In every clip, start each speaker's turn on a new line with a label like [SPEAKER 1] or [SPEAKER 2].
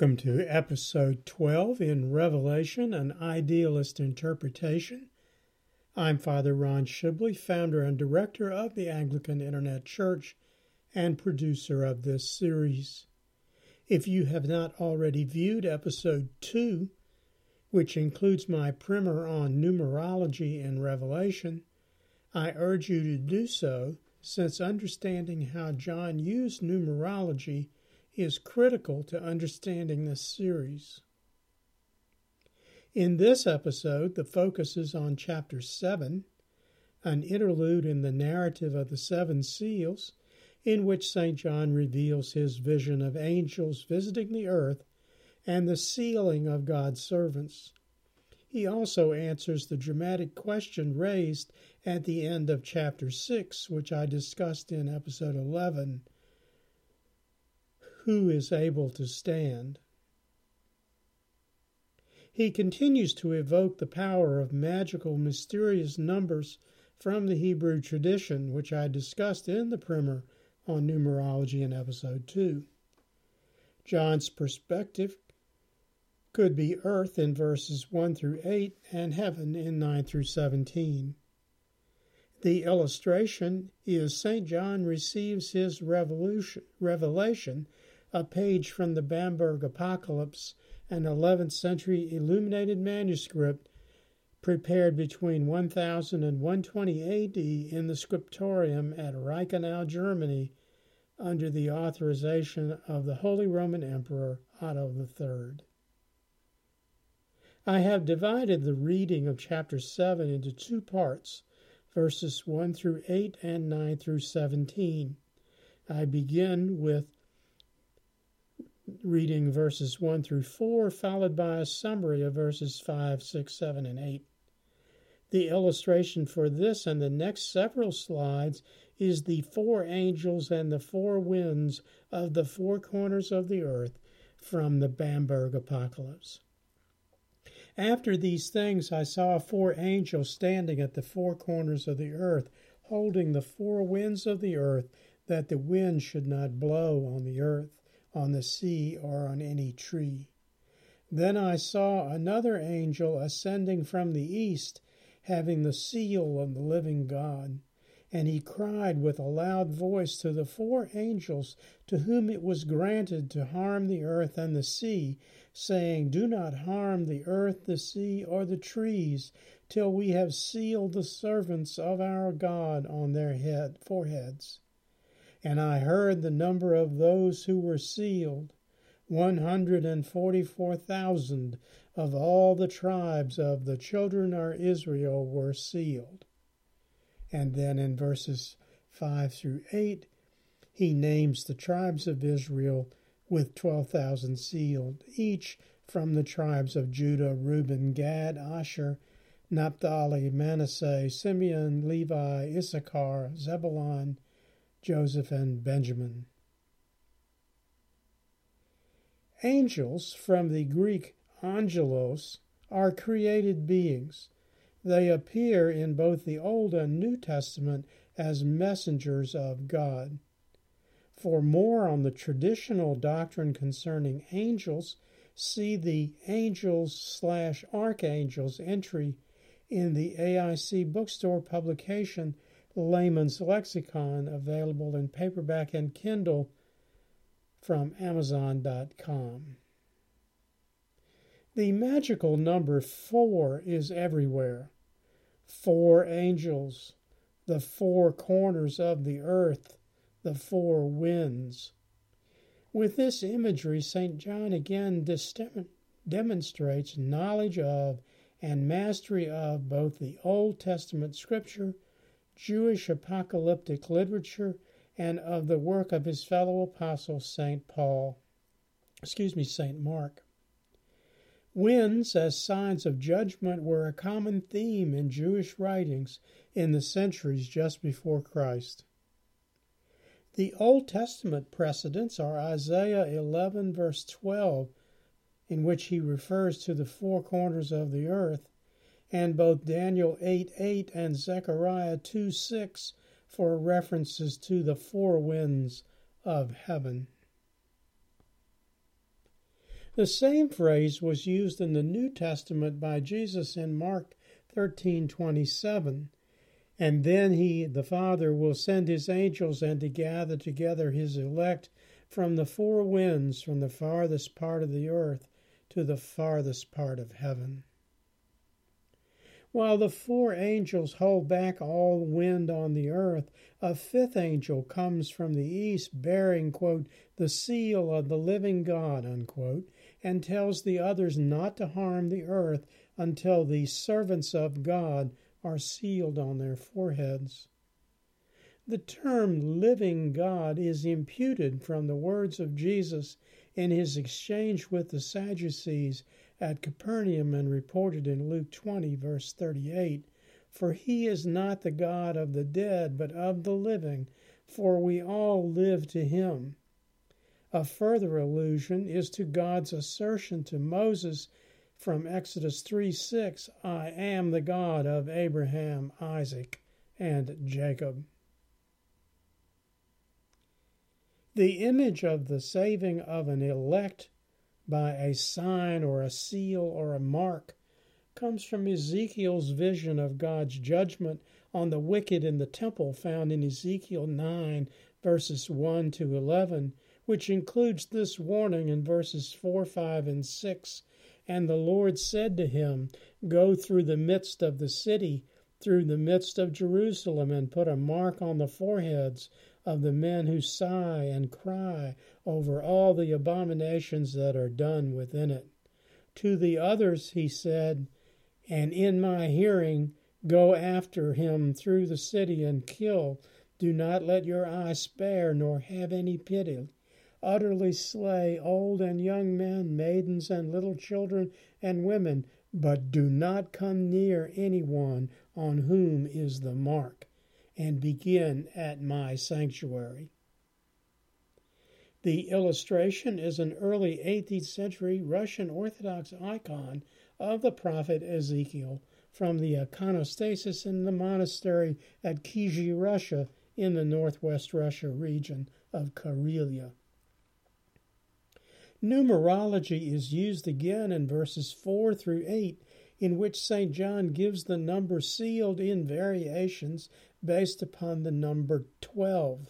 [SPEAKER 1] Welcome to episode 12 in Revelation, an idealist interpretation. I'm Father Ron Shibley, founder and director of the Anglican Internet Church and producer of this series. If you have not already viewed episode 2, which includes my primer on numerology in Revelation, I urge you to do so since understanding how John used numerology is critical to understanding this series. In this episode, the focus is on chapter 7, an interlude in the narrative of the seven seals, in which St. John reveals his vision of angels visiting the earth and the sealing of God's servants. He also answers the dramatic question raised at the end of chapter 6, which I discussed in episode 11 who is able to stand. He continues to evoke the power of magical, mysterious numbers from the Hebrew tradition, which I discussed in the primer on numerology in episode 2. John's perspective could be earth in verses 1 through 8 and heaven in 9 through 17. The illustration is St. John receives his revelation a page from the Bamberg Apocalypse, an 11th century illuminated manuscript prepared between 1000 and 120 AD in the scriptorium at Reichenau, Germany, under the authorization of the Holy Roman Emperor Otto III. I have divided the reading of chapter 7 into two parts, verses 1 through 8 and 9 through 17. I begin with reading verses 1 through 4, followed by a summary of verses 5, 6, 7, and 8. The illustration for this and the next several slides is the four angels and the four winds of the four corners of the earth from the Bamberg Apocalypse. After these things, I saw four angels standing at the four corners of the earth, holding the four winds of the earth, that the wind should not blow on the earth on the sea, or on any tree. Then I saw another angel ascending from the east, having the seal of the living God. And he cried with a loud voice to the four angels to whom it was granted to harm the earth and the sea, saying, Do not harm the earth, the sea, or the trees, till we have sealed the servants of our God on their head foreheads. And I heard the number of those who were sealed, one hundred and forty four thousand of all the tribes of the children of Israel were sealed. And then in verses 5 through 8, he names the tribes of Israel with 12,000 sealed, each from the tribes of Judah, Reuben, Gad, Asher, Naphtali, Manasseh, Simeon, Levi, Issachar, Zebulun, Joseph and Benjamin. Angels, from the Greek angelos, are created beings. They appear in both the Old and New Testament as messengers of God. For more on the traditional doctrine concerning angels, see the angels slash archangels entry in the AIC bookstore publication Layman's Lexicon, available in paperback and Kindle from Amazon.com. The magical number four is everywhere. Four angels, the four corners of the earth, the four winds. With this imagery, St. John again demonstrates knowledge of and mastery of both the Old Testament scripture Jewish apocalyptic literature and of the work of his fellow apostle St. Paul, excuse me, St. Mark. Winds as signs of judgment were a common theme in Jewish writings in the centuries just before Christ. The Old Testament precedents are Isaiah 11, verse 12, in which he refers to the four corners of the earth, and both Daniel 8 8 and Zechariah 2 6 for references to the four winds of heaven. The same phrase was used in the New Testament by Jesus in Mark 13:27. And then he, the Father, will send his angels and to gather together his elect from the four winds, from the farthest part of the earth to the farthest part of heaven. While the four angels hold back all wind on the earth, a fifth angel comes from the east bearing, quote, the seal of the living God, unquote, and tells the others not to harm the earth until the servants of God are sealed on their foreheads. The term living God is imputed from the words of Jesus in his exchange with the Sadducees at Capernaum and reported in Luke 20, verse 38 For he is not the God of the dead, but of the living, for we all live to him. A further allusion is to God's assertion to Moses from Exodus 3 6, I am the God of Abraham, Isaac, and Jacob. The image of the saving of an elect by a sign or a seal or a mark comes from Ezekiel's vision of God's judgment on the wicked in the temple found in Ezekiel 9, verses 1 to 11, which includes this warning in verses 4, 5, and 6 and the Lord said to him, Go through the midst of the city, through the midst of Jerusalem, and put a mark on the foreheads of the men who sigh and cry over all the abominations that are done within it. To the others he said, And in my hearing, go after him through the city and kill. Do not let your eye spare, nor have any pity utterly slay old and young men, maidens and little children and women, but do not come near anyone on whom is the mark, and begin at my sanctuary. The illustration is an early 18th century Russian Orthodox icon of the prophet Ezekiel from the iconostasis in the monastery at Kizhi, Russia, in the northwest Russia region of Karelia. Numerology is used again in verses 4 through 8, in which St. John gives the number sealed in variations based upon the number 12.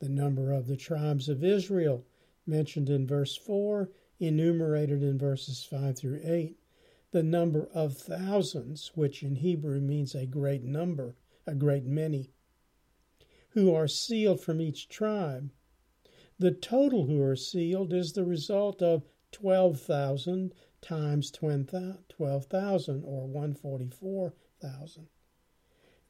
[SPEAKER 1] The number of the tribes of Israel, mentioned in verse 4, enumerated in verses 5 through 8. The number of thousands, which in Hebrew means a great number, a great many, who are sealed from each tribe the total who are sealed is the result of 12,000 times 12,000 or 144,000.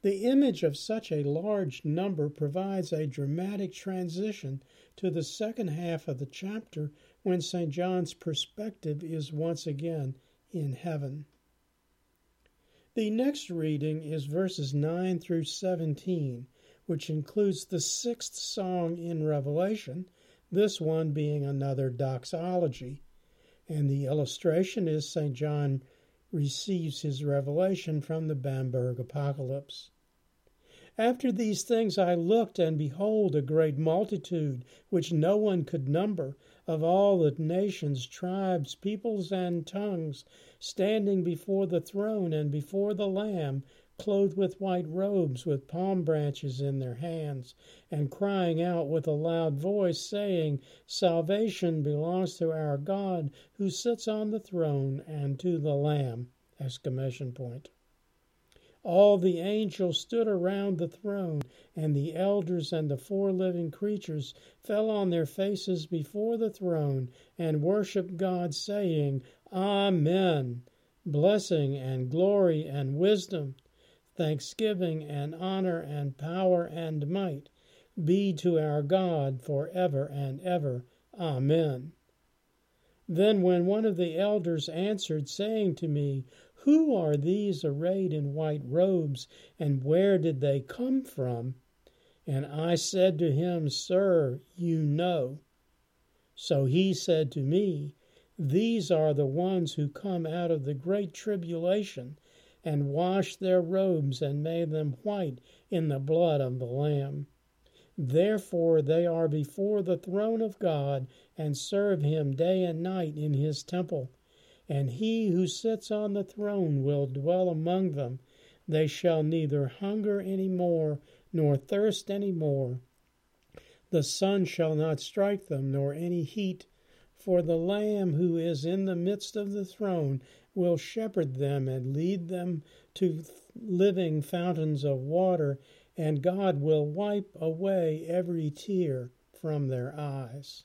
[SPEAKER 1] The image of such a large number provides a dramatic transition to the second half of the chapter when St. John's perspective is once again in heaven. The next reading is verses 9 through 17, which includes the sixth song in Revelation this one being another doxology. And the illustration is St. John receives his revelation from the Bamberg Apocalypse. After these things I looked, and behold, a great multitude, which no one could number, of all the nations, tribes, peoples, and tongues, standing before the throne and before the Lamb, clothed with white robes, with palm branches in their hands, and crying out with a loud voice, saying, Salvation belongs to our God who sits on the throne and to the Lamb! Exclamation point. All the angels stood around the throne, and the elders and the four living creatures fell on their faces before the throne and worshiped God, saying, Amen. Blessing and glory and wisdom thanksgiving and honor and power and might be to our God for ever and ever. Amen. Then, when one of the elders answered, saying to me, Who are these arrayed in white robes, and where did they come from? And I said to him, Sir, you know. So he said to me, These are the ones who come out of the great tribulation and washed their robes and made them white in the blood of the Lamb. Therefore they are before the throne of God and serve him day and night in his temple. And he who sits on the throne will dwell among them. They shall neither hunger any more, nor thirst any more. The sun shall not strike them, nor any heat. For the Lamb who is in the midst of the throne will shepherd them and lead them to living fountains of water, and God will wipe away every tear from their eyes.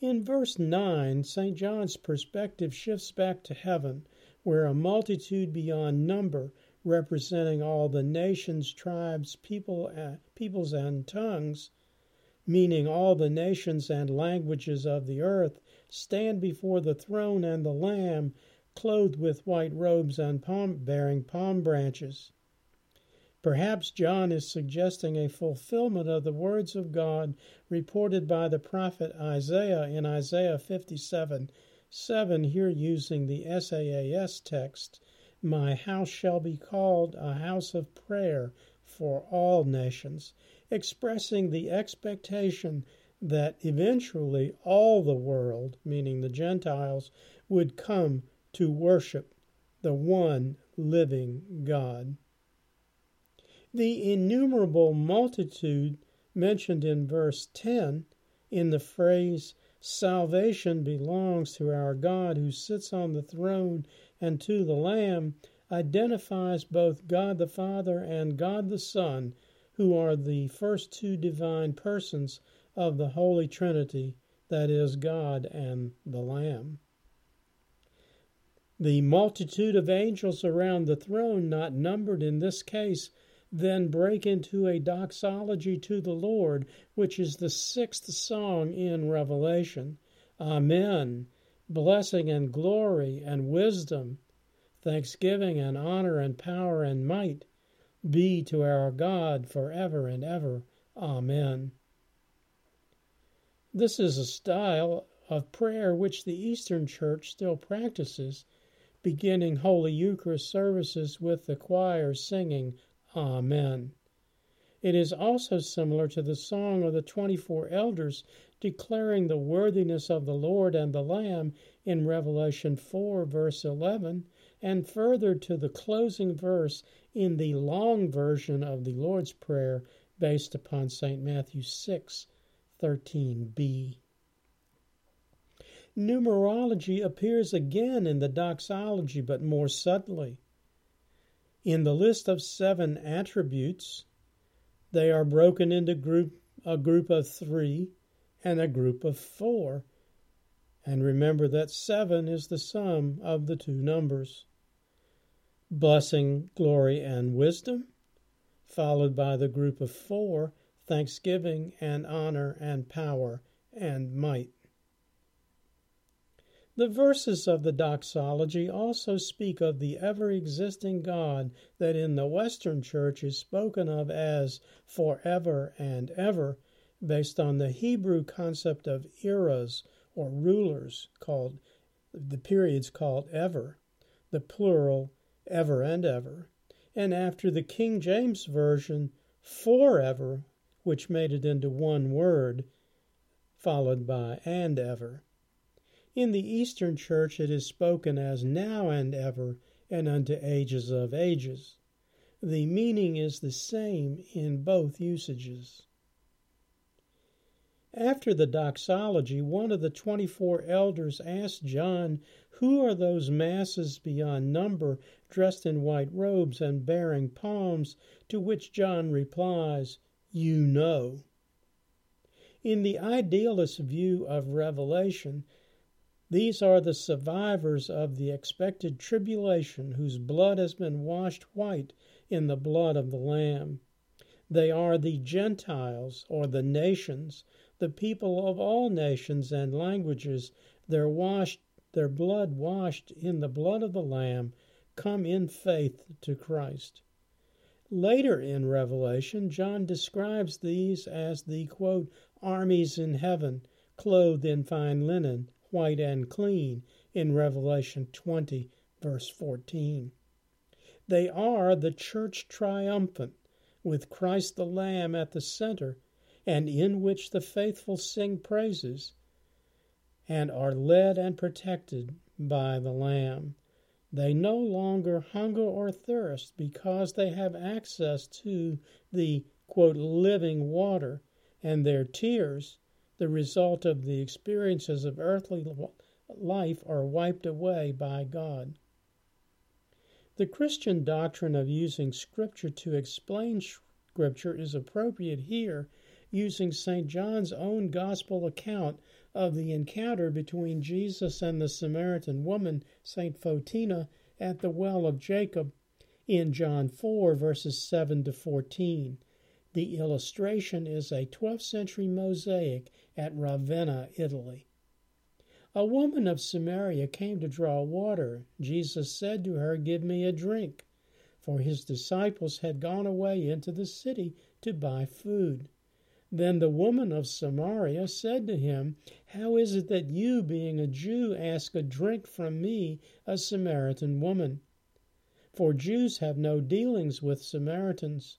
[SPEAKER 1] In verse 9, St. John's perspective shifts back to heaven, where a multitude beyond number, representing all the nations, tribes, people, uh, peoples, and tongues, meaning all the nations and languages of the earth, stand before the throne and the Lamb, clothed with white robes and palm bearing palm branches. Perhaps John is suggesting a fulfillment of the words of God reported by the prophet Isaiah in Isaiah 57 7, here using the SAAS text My house shall be called a house of prayer for all nations, expressing the expectation that eventually all the world, meaning the Gentiles, would come to worship the one living God. The innumerable multitude mentioned in verse 10 in the phrase, Salvation belongs to our God who sits on the throne and to the Lamb, identifies both God the Father and God the Son, who are the first two divine persons of the Holy Trinity, that is, God and the Lamb. The multitude of angels around the throne, not numbered in this case, then break into a doxology to the Lord, which is the sixth song in Revelation. Amen. Blessing and glory and wisdom, thanksgiving and honor and power and might be to our God forever and ever. Amen. This is a style of prayer which the Eastern Church still practices, beginning Holy Eucharist services with the choir singing Amen. It is also similar to the song of the 24 elders declaring the worthiness of the Lord and the Lamb in Revelation 4, verse 11, and further to the closing verse in the long version of the Lord's Prayer based upon St. Matthew 6, 13b. Numerology appears again in the doxology, but more subtly. In the list of seven attributes, they are broken into group a group of three and a group of four. And remember that seven is the sum of the two numbers. Blessing, glory, and wisdom, followed by the group of four, thanksgiving and honor and power and might. The verses of the doxology also speak of the ever existing God that in the Western Church is spoken of as forever and ever, based on the Hebrew concept of eras or rulers called the periods called ever, the plural ever and ever, and after the King James Version, forever, which made it into one word, followed by and ever. In the Eastern Church it is spoken as now and ever and unto ages of ages. The meaning is the same in both usages. After the doxology, one of the twenty four elders asked John, Who are those masses beyond number, dressed in white robes and bearing palms? To which John replies, You know. In the idealist view of Revelation, these are the survivors of the expected tribulation, whose blood has been washed white in the blood of the Lamb. They are the Gentiles, or the nations, the people of all nations and languages, their washed their blood washed in the blood of the Lamb, come in faith to Christ. Later in Revelation, John describes these as the quote, armies in heaven, clothed in fine linen, white and clean in Revelation 20, verse 14. They are the church triumphant, with Christ the Lamb at the center, and in which the faithful sing praises and are led and protected by the Lamb. They no longer hunger or thirst because they have access to the quote, living water, and their tears, the result of the experiences of earthly life, are wiped away by God. The Christian doctrine of using Scripture to explain Scripture is appropriate here, using St. John's own Gospel account of the encounter between Jesus and the Samaritan woman, St. Photina, at the well of Jacob in John 4, verses 7 to 14. The illustration is a 12th century mosaic at Ravenna, Italy. A woman of Samaria came to draw water. Jesus said to her, Give me a drink, for his disciples had gone away into the city to buy food. Then the woman of Samaria said to him, How is it that you, being a Jew, ask a drink from me, a Samaritan woman? For Jews have no dealings with Samaritans.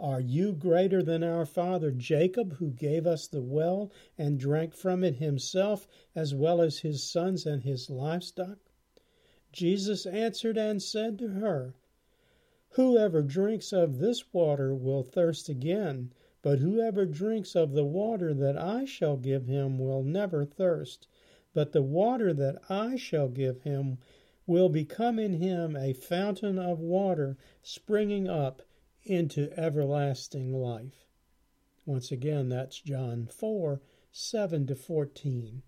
[SPEAKER 1] Are you greater than our father Jacob, who gave us the well and drank from it himself, as well as his sons and his livestock? Jesus answered and said to her, Whoever drinks of this water will thirst again, but whoever drinks of the water that I shall give him will never thirst. But the water that I shall give him will become in him a fountain of water springing up into everlasting life. Once again, that's John 4 7 to 14.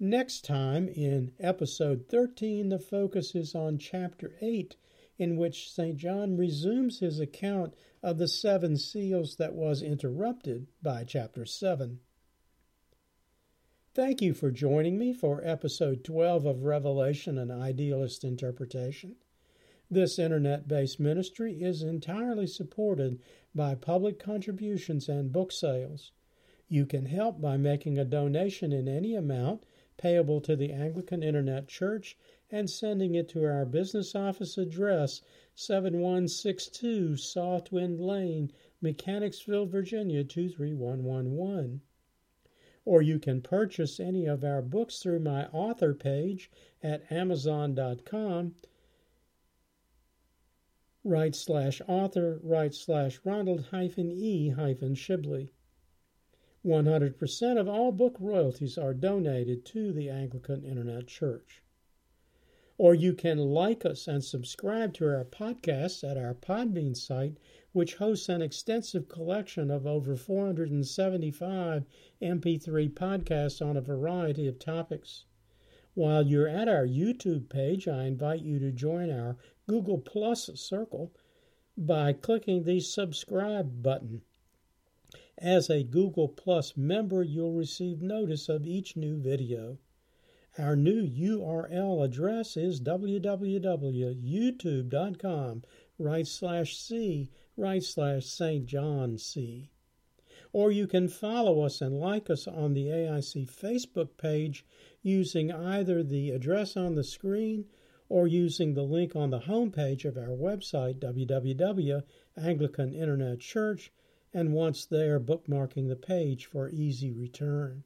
[SPEAKER 1] Next time, in episode 13, the focus is on chapter 8, in which St. John resumes his account of the seven seals that was interrupted by chapter 7. Thank you for joining me for episode 12 of Revelation and Idealist Interpretation. This internet based ministry is entirely supported by public contributions and book sales. You can help by making a donation in any amount payable to the Anglican Internet Church and sending it to our business office address 7162 Southwind Lane, Mechanicsville, Virginia 23111. Or you can purchase any of our books through my author page at Amazon.com right slash author right slash Ronald hyphen E hyphen Shibley. 100% of all book royalties are donated to the Anglican Internet Church. Or you can like us and subscribe to our podcasts at our Podbean site, which hosts an extensive collection of over 475 MP3 podcasts on a variety of topics. While you're at our YouTube page, I invite you to join our Google Plus circle by clicking the subscribe button. As a Google Plus member, you'll receive notice of each new video. Our new URL address is www.youtube.com right slash c right slash St. John C. Or you can follow us and like us on the AIC Facebook page using either the address on the screen or using the link on the homepage of our website, www.anglican Internet and once there, bookmarking the page for easy return.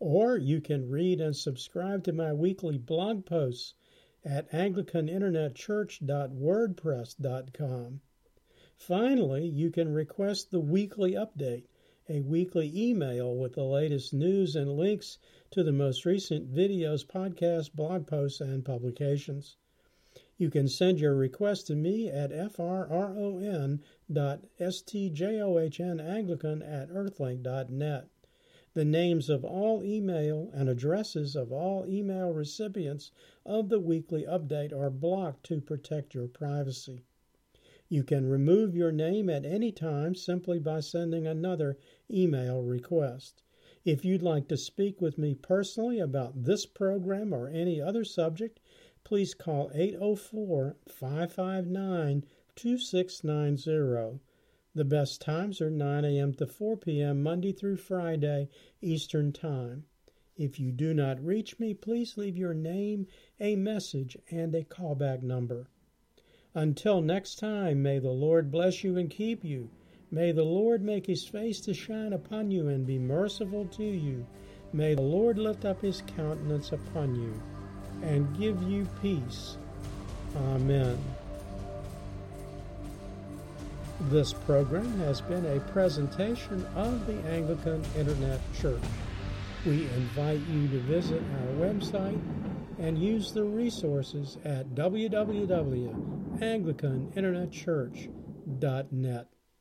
[SPEAKER 1] Or you can read and subscribe to my weekly blog posts at anglicaninternetchurch.wordpress.com. Finally, you can request the weekly update a weekly email with the latest news and links to the most recent videos, podcasts, blog posts, and publications. You can send your request to me at frron.stjohnanglican at earthlink.net. The names of all email and addresses of all email recipients of the weekly update are blocked to protect your privacy. You can remove your name at any time simply by sending another email request. If you'd like to speak with me personally about this program or any other subject, please call 804 559 2690. The best times are 9 a.m. to 4 p.m. Monday through Friday, Eastern Time. If you do not reach me, please leave your name, a message, and a callback number. Until next time, may the Lord bless you and keep you. May the Lord make his face to shine upon you and be merciful to you. May the Lord lift up his countenance upon you and give you peace. Amen. This program has been a presentation of the Anglican Internet Church. We invite you to visit our website and use the resources at www.anglicaninternetchurch.net.